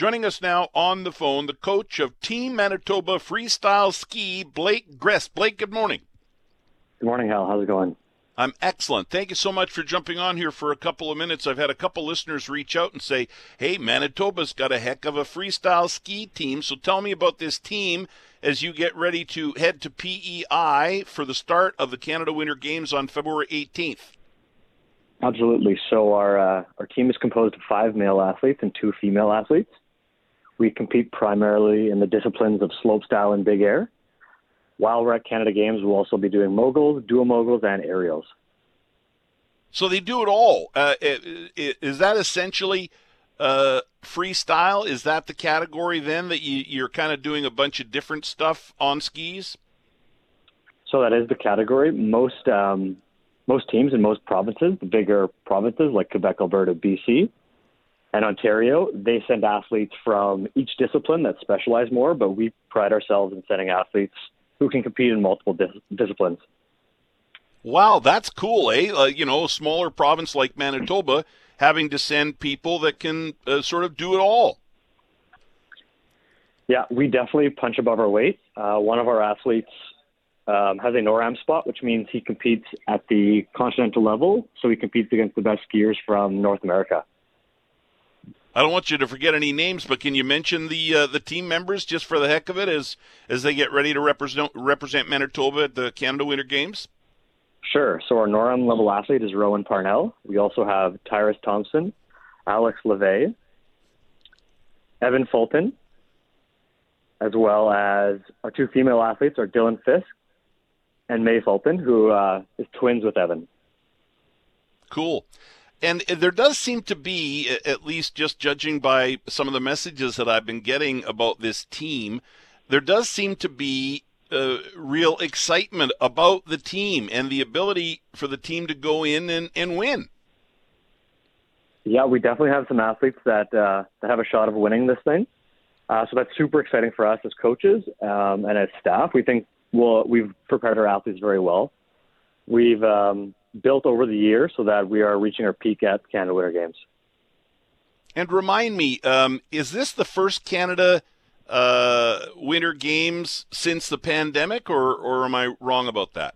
Joining us now on the phone, the coach of Team Manitoba Freestyle Ski, Blake Grist. Blake, good morning. Good morning, Hal. How's it going? I'm excellent. Thank you so much for jumping on here for a couple of minutes. I've had a couple listeners reach out and say, hey, Manitoba's got a heck of a freestyle ski team. So tell me about this team as you get ready to head to PEI for the start of the Canada Winter Games on February 18th. Absolutely. So our uh, our team is composed of five male athletes and two female athletes. We compete primarily in the disciplines of slopestyle and big air. While we're at Canada Games, we'll also be doing moguls, dual moguls, and aerials. So they do it all. Uh, is that essentially uh, freestyle? Is that the category then that you, you're kind of doing a bunch of different stuff on skis? So that is the category. Most um, most teams in most provinces, the bigger provinces like Quebec, Alberta, BC, and Ontario, they send athletes from each discipline that specialize more. But we pride ourselves in sending athletes who can compete in multiple dis- disciplines. Wow, that's cool, eh? Uh, you know, a smaller province like Manitoba having to send people that can uh, sort of do it all. Yeah, we definitely punch above our weight. Uh, one of our athletes um, has a NORAM spot, which means he competes at the continental level. So he competes against the best skiers from North America. I don't want you to forget any names, but can you mention the uh, the team members just for the heck of it as as they get ready to represent represent Manitoba at the Canada Winter Games? Sure. So our NORAM level athlete is Rowan Parnell. We also have Tyrus Thompson, Alex LeVay, Evan Fulton, as well as our two female athletes are Dylan Fisk and May Fulton, who uh, is twins with Evan. Cool. And there does seem to be, at least just judging by some of the messages that I've been getting about this team, there does seem to be uh, real excitement about the team and the ability for the team to go in and, and win. Yeah, we definitely have some athletes that uh, that have a shot of winning this thing. Uh, so that's super exciting for us as coaches um, and as staff. We think we'll, we've prepared our athletes very well. We've um, built over the years so that we are reaching our peak at Canada Winter Games. And remind me, um, is this the first Canada uh, Winter Games since the pandemic, or, or am I wrong about that?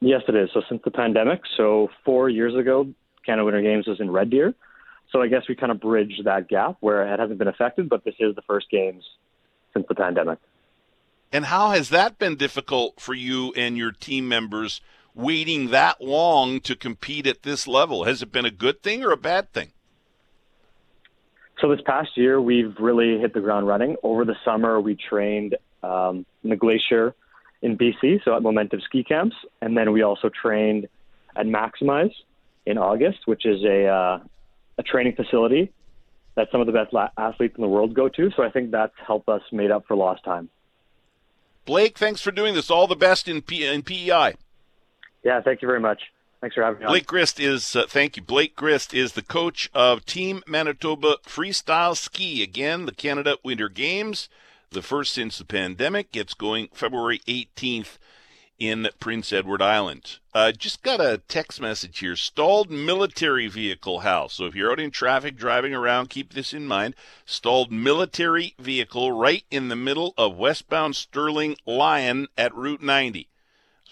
Yes, it is. So since the pandemic, so four years ago, Canada Winter Games was in Red Deer. So I guess we kind of bridged that gap where it hasn't been affected, but this is the first games since the pandemic. And how has that been difficult for you and your team members waiting that long to compete at this level? Has it been a good thing or a bad thing? So this past year, we've really hit the ground running. Over the summer, we trained um, in the glacier in BC, so at Momentum ski camps, and then we also trained at Maximize in August, which is a uh, a training facility that some of the best la- athletes in the world go to. So I think that's helped us made up for lost time. Blake, thanks for doing this. All the best in, P- in PEI. Yeah, thank you very much. Thanks for having me. Blake Grist is uh, thank you. Blake Grist is the coach of Team Manitoba Freestyle Ski. Again, the Canada Winter Games, the first since the pandemic, gets going February 18th in Prince Edward Island. Uh, just got a text message here. Stalled military vehicle house. So if you're out in traffic driving around, keep this in mind. Stalled military vehicle right in the middle of westbound Sterling Lyon at Route 90.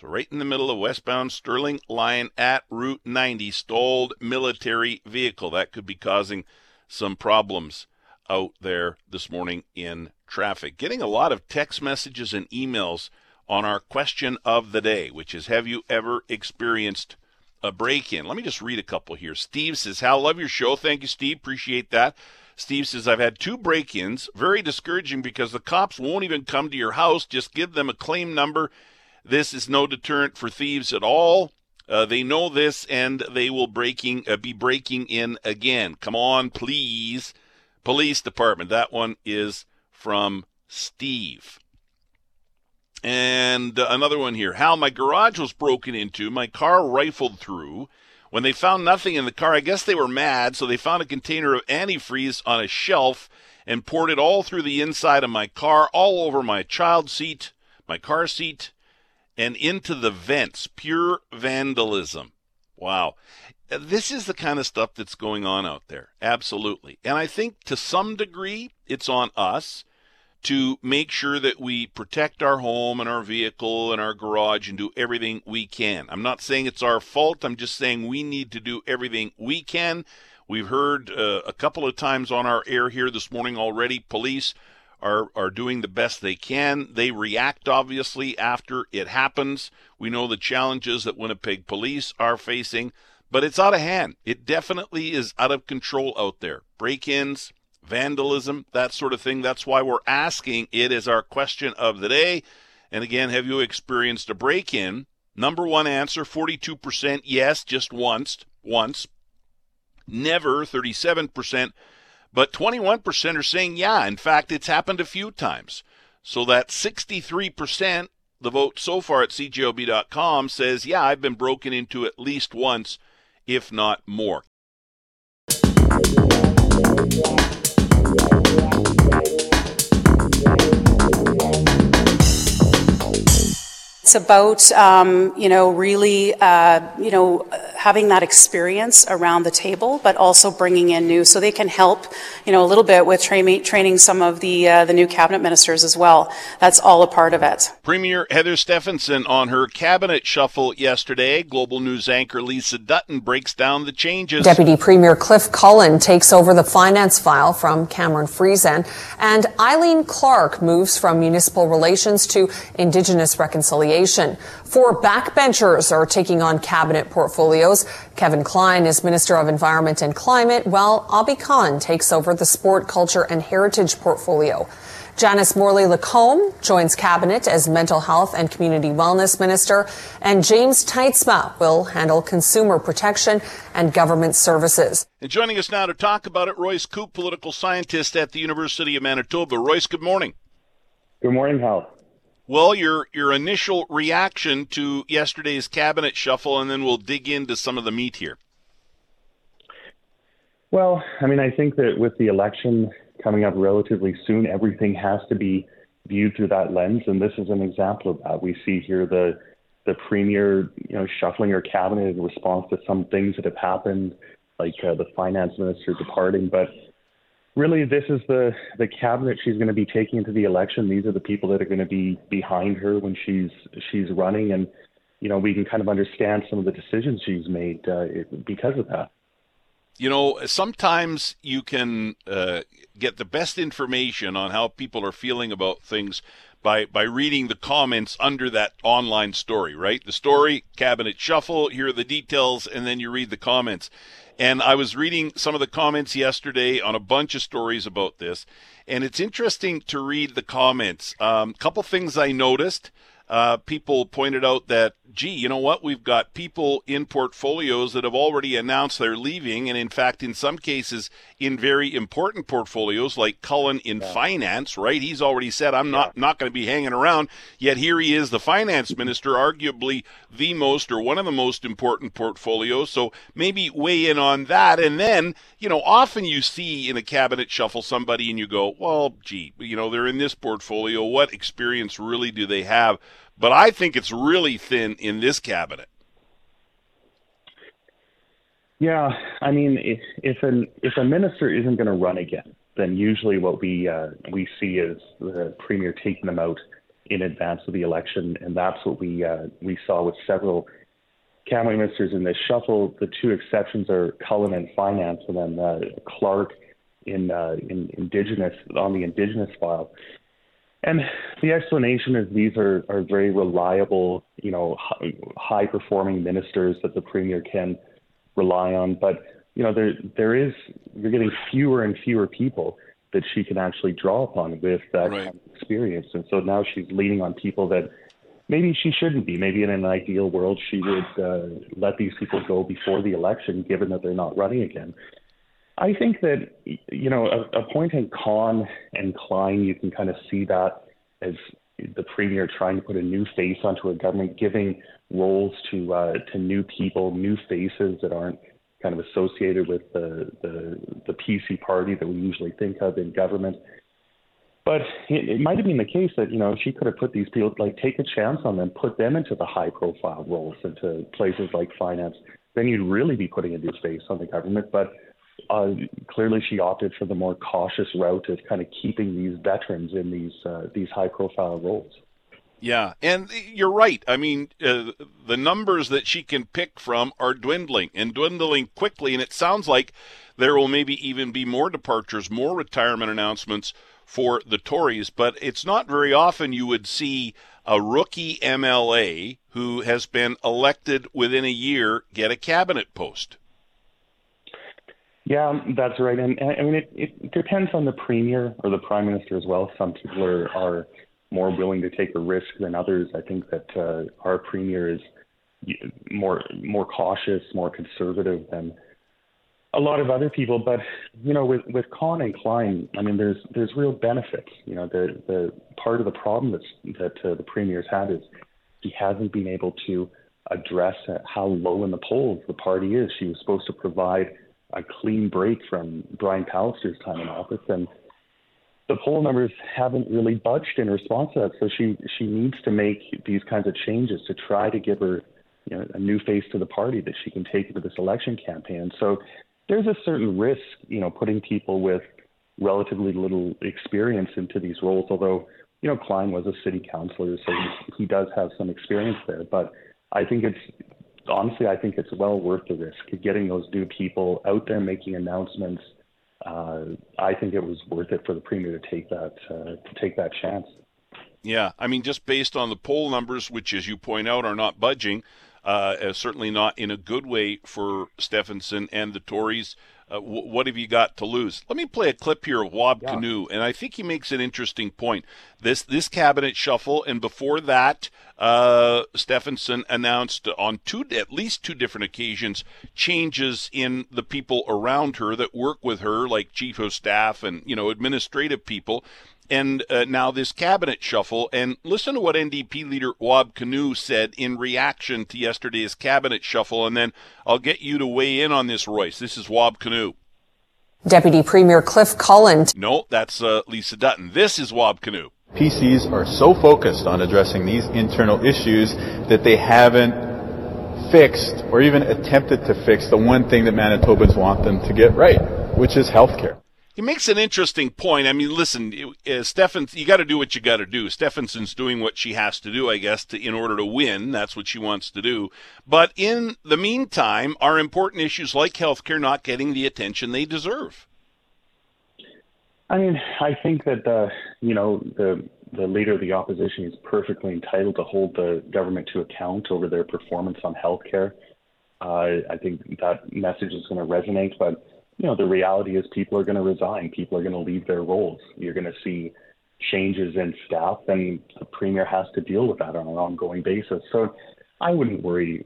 So, right in the middle of westbound Sterling Lyon at Route 90, stalled military vehicle. That could be causing some problems out there this morning in traffic. Getting a lot of text messages and emails on our question of the day, which is Have you ever experienced a break in? Let me just read a couple here. Steve says, Hal, love your show. Thank you, Steve. Appreciate that. Steve says, I've had two break ins. Very discouraging because the cops won't even come to your house. Just give them a claim number this is no deterrent for thieves at all. Uh, they know this, and they will breaking uh, be breaking in again. Come on, please, police department. That one is from Steve. And uh, another one here. Hal, my garage was broken into. My car rifled through. When they found nothing in the car, I guess they were mad, so they found a container of antifreeze on a shelf and poured it all through the inside of my car, all over my child seat, my car seat, and into the vents. Pure vandalism. Wow. this is the kind of stuff that's going on out there. Absolutely. And I think to some degree, it's on us to make sure that we protect our home and our vehicle and our garage and do everything we can. I'm not saying it's our fault. I'm just saying we need to do everything we can. We've heard uh, a couple of times on our air here this morning already. Police are are doing the best they can. They react obviously after it happens. We know the challenges that Winnipeg police are facing, but it's out of hand. It definitely is out of control out there. Break-ins, vandalism, that sort of thing. That's why we're asking it is our question of the day. And again, have you experienced a break in? Number one answer 42% yes, just once. Once. Never 37%. But 21% are saying yeah. In fact, it's happened a few times. So that 63%, the vote so far at cjob.com says, yeah, I've been broken into at least once, if not more. It's about, um, you know, really, uh, you know, having that experience around the table, but also bringing in new, so they can help, you know, a little bit with tra- training some of the uh, the new cabinet ministers as well. That's all a part of it. Premier Heather Stefanson on her cabinet shuffle yesterday. Global News anchor Lisa Dutton breaks down the changes. Deputy Premier Cliff Cullen takes over the finance file from Cameron Friesen, and Eileen Clarke moves from municipal relations to Indigenous reconciliation. Four backbenchers are taking on cabinet portfolios. Kevin Klein is Minister of Environment and Climate, while Obby Khan takes over the Sport, Culture and Heritage portfolio. Janice Morley-Lecomte joins cabinet as Mental Health and Community Wellness Minister, and James Teitsma will handle consumer protection and government services. And joining us now to talk about it, Royce Koop, political scientist at the University of Manitoba. Royce, good morning. Good morning, Hal. Well, your your initial reaction to yesterday's cabinet shuffle, and then we'll dig into some of the meat here. Well, I mean, I think that with the election coming up relatively soon, everything has to be viewed through that lens, and this is an example of that. We see here the the premier, you know, shuffling her cabinet in response to some things that have happened, like uh, the finance minister departing, but really this is the the cabinet she's going to be taking into the election. These are the people that are going to be behind her when she's she's running, and you know we can kind of understand some of the decisions she's made uh, because of that. You know, sometimes you can uh, get the best information on how people are feeling about things by by reading the comments under that online story, right? The story, cabinet shuffle, here are the details, and then you read the comments. And I was reading some of the comments yesterday on a bunch of stories about this, and it's interesting to read the comments. A um, couple things I noticed uh, people pointed out that, gee, you know what? We've got people in portfolios that have already announced they're leaving. And in fact, in some cases, in very important portfolios, like Cullen in yeah. finance, right? He's already said, I'm not, yeah. not going to be hanging around. Yet here he is, the finance minister, arguably the most or one of the most important portfolios. So maybe weigh in on that. And then, you know, often you see in a cabinet shuffle somebody and you go, well, gee, you know, they're in this portfolio. What experience really do they have? But I think it's really thin in this cabinet. Yeah, I mean, if, if an if a minister isn't going to run again, then usually what we uh, we see is the premier taking them out in advance of the election, and that's what we uh, we saw with several cabinet ministers in this shuffle. The two exceptions are Cullen in finance, and then uh, Clarke in uh, in Indigenous on the Indigenous file. And the explanation is these are, are very reliable, you know, high performing ministers that the premier can rely on. But you know, there there is you're getting fewer and fewer people that she can actually draw upon with that right. kind of experience. And so now she's leaning on people that maybe she shouldn't be. Maybe in an ideal world, she would uh, let these people go before the election, given that they're not running again. I think that you know, appointing Khan and Klein, you can kind of see that as the premier trying to put a new face onto a government, giving roles to uh, to new people, new faces that aren't kind of associated with the, the the PC party that we usually think of in government. But it, it might have been the case that you know she could have put these people like take a chance on them, put them into the high profile roles, into places like finance then you'd really be putting a new face on the government. But uh, clearly, she opted for the more cautious route of kind of keeping these veterans in these uh, these high profile roles. Yeah, and you're right. I mean, uh, the numbers that she can pick from are dwindling and dwindling quickly, and it sounds like there will maybe even be more departures, more retirement announcements for the Tories. But it's not very often you would see a rookie MLA who has been elected within a year get a cabinet post. Yeah, that's right. And, and I mean, it, it depends on the premier or the prime minister as well. Some people are, are more willing to take a risk than others. I think that uh, our premier is more more cautious, more conservative than a lot of other people. But you know, with with Khan and Klein, I mean, there's there's real benefits. You know, the the part of the problem that's, that uh, the premier's had is he hasn't been able to address how low in the polls the party is. She was supposed to provide a clean break from Brian Pallister's time in office, and the poll numbers haven't really budged in response to that. So she she needs to make these kinds of changes to try to give her you know, a new face to the party that she can take into this election campaign. So there's a certain risk, you know, putting people with relatively little experience into these roles. Although you know Klein was a city councilor, so he, he does have some experience there. But I think it's honestly, I think it's well worth the risk of getting those new people out there making announcements uh, I think it was worth it for the premier to take that uh, to take that chance. Yeah, I mean, just based on the poll numbers, which, as you point out, are not budging, uh, certainly not in a good way for Stefanson and the Tories. Uh, w- what have you got to lose? Let me play a clip here of Wab yeah. Kinew, and I think he makes an interesting point. This this cabinet shuffle, and before that, uh, Stefanson announced on two, at least two different occasions, changes in the people around her that work with her, like chief of staff and you know administrative people and uh, now this cabinet shuffle. And listen to what NDP leader Wab Kinew said in reaction to yesterday's cabinet shuffle, and then I'll get you to weigh in on this, Royce. This is Wab Kinew. Deputy Premier Cliff Cullen. No, that's uh, Lisa Dutton. This is Wab Kinew. PCs are so focused on addressing these internal issues that they haven't fixed or even attempted to fix the one thing that Manitobans want them to get right, which is healthcare he makes an interesting point. I mean, listen, uh, Stephan, you got to do what you got to do. Stefanson's doing what she has to do, I guess, to, in order to win. That's what she wants to do. But in the meantime, are important issues like healthcare not getting the attention they deserve? I mean, I think that uh, you know the the leader of the opposition is perfectly entitled to hold the government to account over their performance on healthcare. Uh, I think that message is going to resonate, but you know, the reality is people are going to resign. People are going to leave their roles. You're going to see changes in staff, and the premier has to deal with that on an ongoing basis. So I wouldn't worry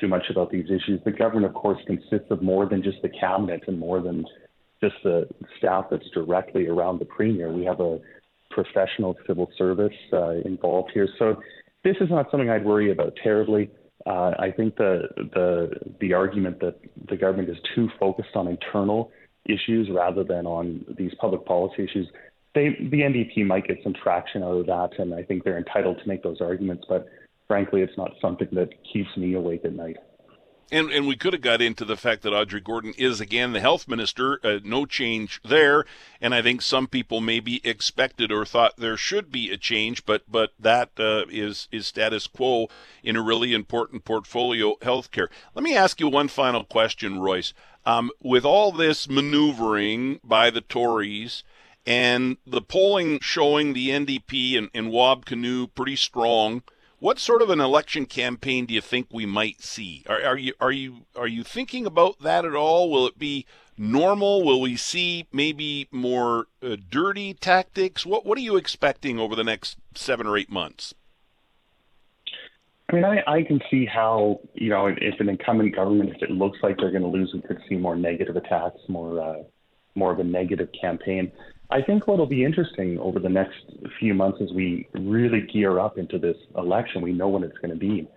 too much about these issues. The government, of course, consists of more than just the cabinet and more than just the staff that's directly around the premier. We have a professional civil service uh, involved here. So this is not something I'd worry about terribly. Uh, I think the the the argument that the government is too focused on internal issues rather than on these public policy issues, they the NDP might get some traction out of that, and I think they're entitled to make those arguments. But frankly, it's not something that keeps me awake at night. And, and we could have got into the fact that Audrey Gordon is again the health minister. Uh, no change there, and I think some people maybe expected or thought there should be a change, but but that uh, is is status quo in a really important portfolio, healthcare. Let me ask you one final question, Royce. Um, with all this maneuvering by the Tories and the polling showing the NDP and, and Wab Kinew pretty strong what sort of an election campaign do you think we might see? Are, are you are you are you thinking about that at all? Will it be normal? Will we see maybe more uh, dirty tactics? What what are you expecting over the next seven or eight months? I mean, I, I can see how you know if an incumbent government, if it looks like they're going to lose, we could see more negative attacks, more uh, more of a negative campaign. I think what'll be interesting over the next few months as we really gear up into this election, we know when it's going to be,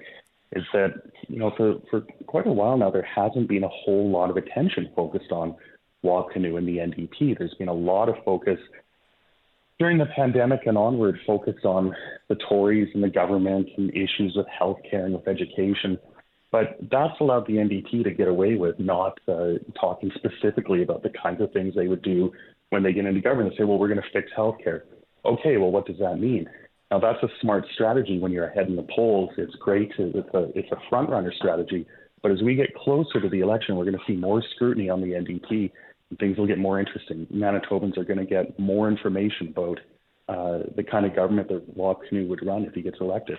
is that, you know, for, for quite a while now, there hasn't been a whole lot of attention focused on Wab Kinew and the NDP. There's been a lot of focus during the pandemic and onward focused on the Tories and the government and issues with healthcare and with education. But that's allowed the NDP to get away with not uh, talking specifically about the kinds of things they would do when they get into government. They say, well, we're going to fix healthcare. Okay, well, what does that mean? Now, that's a smart strategy when you're ahead in the polls. It's great. It's a, it's a front runner strategy. But as we get closer to the election, we're going to see more scrutiny on the NDP. And things will get more interesting. Manitobans are going to get more information about uh, the kind of government that Rob would run if he gets elected.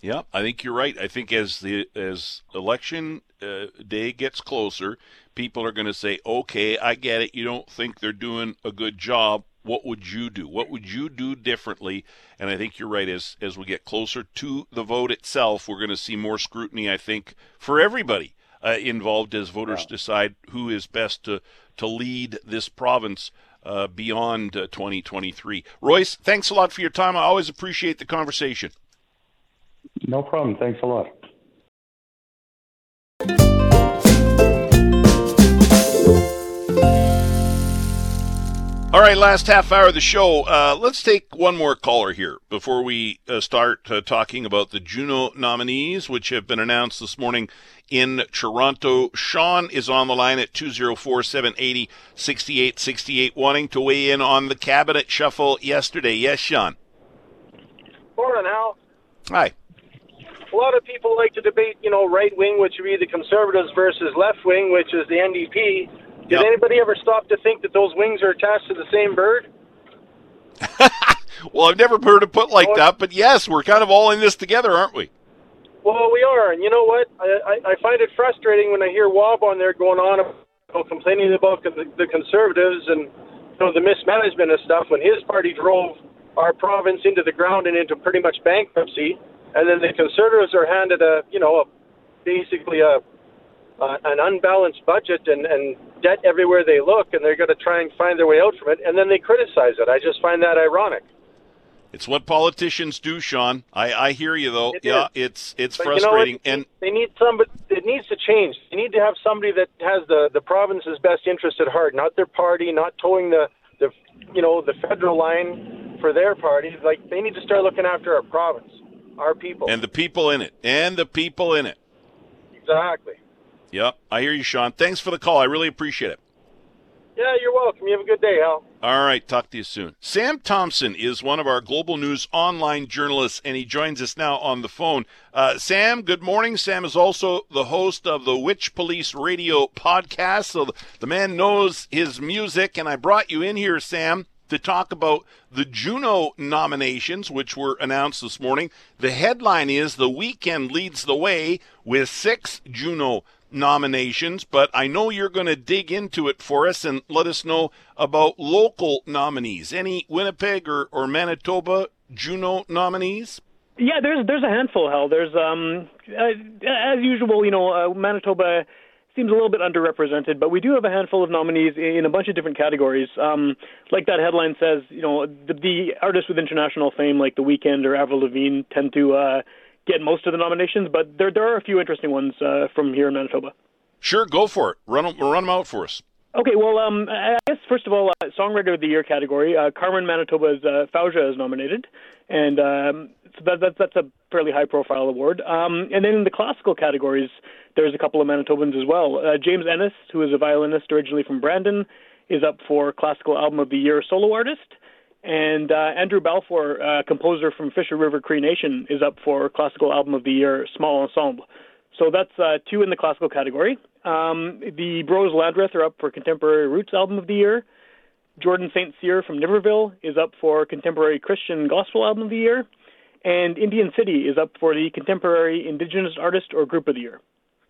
Yeah, I think you're right. I think as the as election uh, day gets closer, people are going to say, "Okay, I get it. You don't think they're doing a good job. What would you do? What would you do differently?" And I think you're right. As as we get closer to the vote itself, we're going to see more scrutiny. I think for everybody uh, involved as voters yeah. decide who is best to to lead this province. Uh, beyond uh, 2023. Royce, thanks a lot for your time. I always appreciate the conversation. No problem. Thanks a lot. All right, last half hour of the show. Uh, let's take one more caller here before we uh, start uh, talking about the Juno nominees, which have been announced this morning in Toronto. Sean is on the line at 204 780 6868, wanting to weigh in on the cabinet shuffle yesterday. Yes, Sean. Morning, Al. Hi a lot of people like to debate, you know, right wing, which would be the Conservatives, versus left wing, which is the NDP. Did yep. anybody ever stop to think that those wings are attached to the same bird? well, I've never heard it put like well, that, but yes, we're kind of all in this together, aren't we? Well, we are, and you know what? I, I, I find it frustrating when I hear Wab on there going on about complaining about the, the Conservatives and you know the mismanagement of stuff when his party drove our province into the ground and into pretty much bankruptcy and then the Conservatives are handed a you know a, basically a uh, an unbalanced budget and, and debt everywhere they look, and they're going to try and find their way out from it, and then they criticize it. I just find that ironic. It's what politicians do, Sean. I, I hear you though. It yeah, is. it's it's but frustrating, you know and they need somebody. It needs to change. They need to have somebody that has the the province's best interest at heart, not their party, not towing the the you know the federal line for their party. Like they need to start looking after our province our people. And the people in it. And the people in it. Exactly. Yep. I hear you, Sean. Thanks for the call. I really appreciate it. Yeah, you're welcome. You have a good day, Al. All right. Talk to you soon. Sam Thompson is one of our Global News online journalists, and he joins us now on the phone. Uh, Sam, good morning. Sam is also the host of the Witch Police Radio podcast, so the man knows his music, and I brought you in here, Sam, to talk about the Juno nominations, which were announced this morning. The headline is The Weeknd Leads the Way with six Juno nominations, but I know you're going to dig into it for us and let us know about local nominees. Any Winnipeg or, or Manitoba Juno nominees? Yeah, there's there's a handful. Hell, there's um uh, as usual, you know, uh, Manitoba seems a little bit underrepresented, but we do have a handful of nominees in a bunch of different categories. Um, like that headline says, you know, the, the artists with international fame, like The Weeknd or Avril Lavigne, tend to uh, get most of the nominations, but there there are a few interesting ones uh, from here in Manitoba. Sure, go for it. Run them, run them out for us. Okay, well, um, I guess first of all, uh, Songwriter of the Year category, uh, Carman Manitoba's uh, Faouzia is nominated, and um, so that, that, that's a fairly high-profile award. Um, and then in the classical categories, there's a couple of Manitobans as well. Uh, James Ehnes, who is a violinist originally from Brandon, is up for Classical Album of the Year solo artist. And uh, Andrew Balfour, uh, composer from Fisher River Cree Nation, is up for Classical Album of the Year small ensemble. So that's uh, two in the classical category. Um, the Bros Landreth are up for Contemporary Roots Album of the Year. Jordan St. Cyr from Niverville is up for Contemporary Christian Gospel Album of the Year. And Indian City is up for the Contemporary Indigenous Artist or Group of the Year.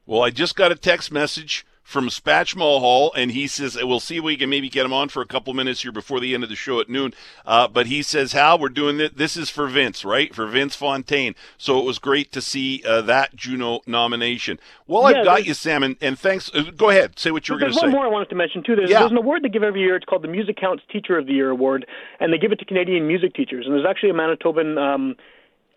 Well, I just got a text message from Spatch Mulhall, and he says we'll see if we can maybe get him on for a couple minutes here before the end of the show at noon. Uh, but he says, "Hal, we're doing this. This is for Vince, right? For Vince Fontaine." So it was great to see uh, that Juno nomination. Well, yeah, I've got you, Sam, and, and thanks. Uh, go ahead, say what you were going to say. There's one more I wanted to mention too. There's, yeah. there's an award they give every year. It's called the Music Counts Teacher of the Year Award, and they give it to Canadian music teachers. And there's actually a Manitoban. Um,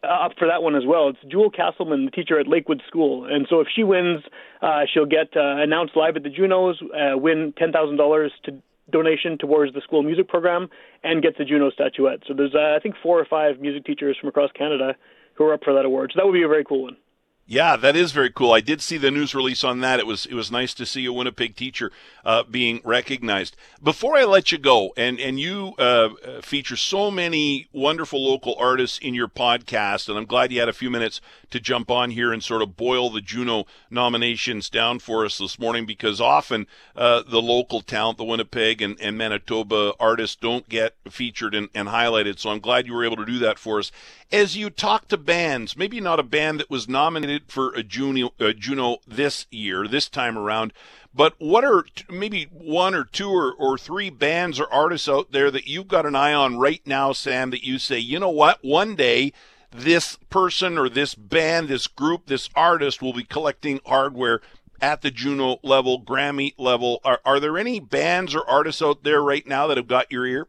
up for that one as well. It's Jewel Castleman, the teacher at Lakewood School, and so if she wins, uh, she'll get uh, announced live at the Junos, uh, win ten thousand dollars to donation towards the school music program, and gets a Juno statuette. So there's uh, I think four or five music teachers from across Canada who are up for that award. So that would be a very cool one. Yeah, that is very cool. I did see the news release on that. It was it was nice to see a Winnipeg teacher uh, being recognized. Before I let you go, and and you uh, feature so many wonderful local artists in your podcast, and I'm glad you had a few minutes to jump on here and sort of boil the Juno nominations down for us this morning, because often uh, the local talent, the Winnipeg and, and Manitoba artists, don't get featured and, and highlighted. So I'm glad you were able to do that for us. As you talk to bands, maybe not a band that was nominated for a Juno, a uh, Juno this year, this time around, but what are maybe one or two or, or three bands or artists out there that you've got an eye on right now, Sam, that you say, you know what, one day this person or this band, this group, this artist will be collecting hardware at the Juno level, Grammy level. Are, are there any bands or artists out there right now that have got your ear?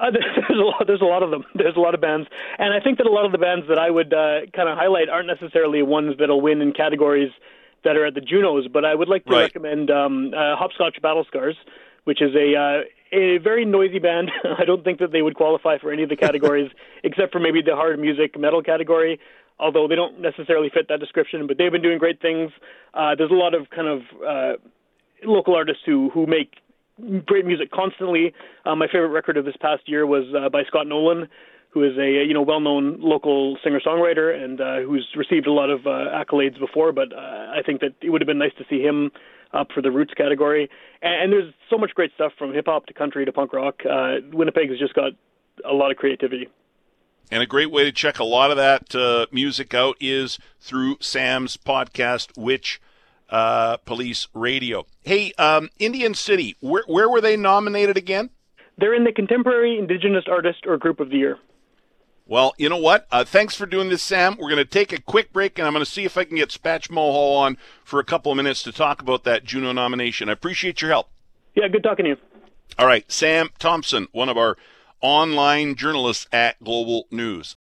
Uh, there's a lot. There's a lot of them. There's a lot of bands, and I think that a lot of the bands that I would uh, kind of highlight aren't necessarily ones that'll win in categories that are at the Junos. But I would like to right. recommend um, uh, Hopscotch Battle Scars, which is a uh, a very noisy band. I don't think that they would qualify for any of the categories except for maybe the hard music metal category. Although they don't necessarily fit that description, but they've been doing great things. Uh, there's a lot of kind of uh, local artists who who make great music constantly. Uh, my favorite record of this past year was uh, by Scott Nolan, who is a you know well-known local singer-songwriter and uh, who's received a lot of uh, accolades before. But uh, I think that it would have been nice to see him up for the roots category. And, and there's so much great stuff from hip hop to country to punk rock. Uh, Winnipeg has just got a lot of creativity. And a great way to check a lot of that uh, music out is through Sam's podcast, which uh, Police Radio. Hey, um, Indian City, where, where were they nominated again? They're in the Contemporary Indigenous Artist or Group of the Year. Well, you know what? Uh, thanks for doing this, Sam. We're going to take a quick break, and I'm going to see if I can get Spatch Mohall on for a couple of minutes to talk about that Juno nomination. I appreciate your help. Yeah, good talking to you. All right, Sam Thompson, one of our online journalists at Global News.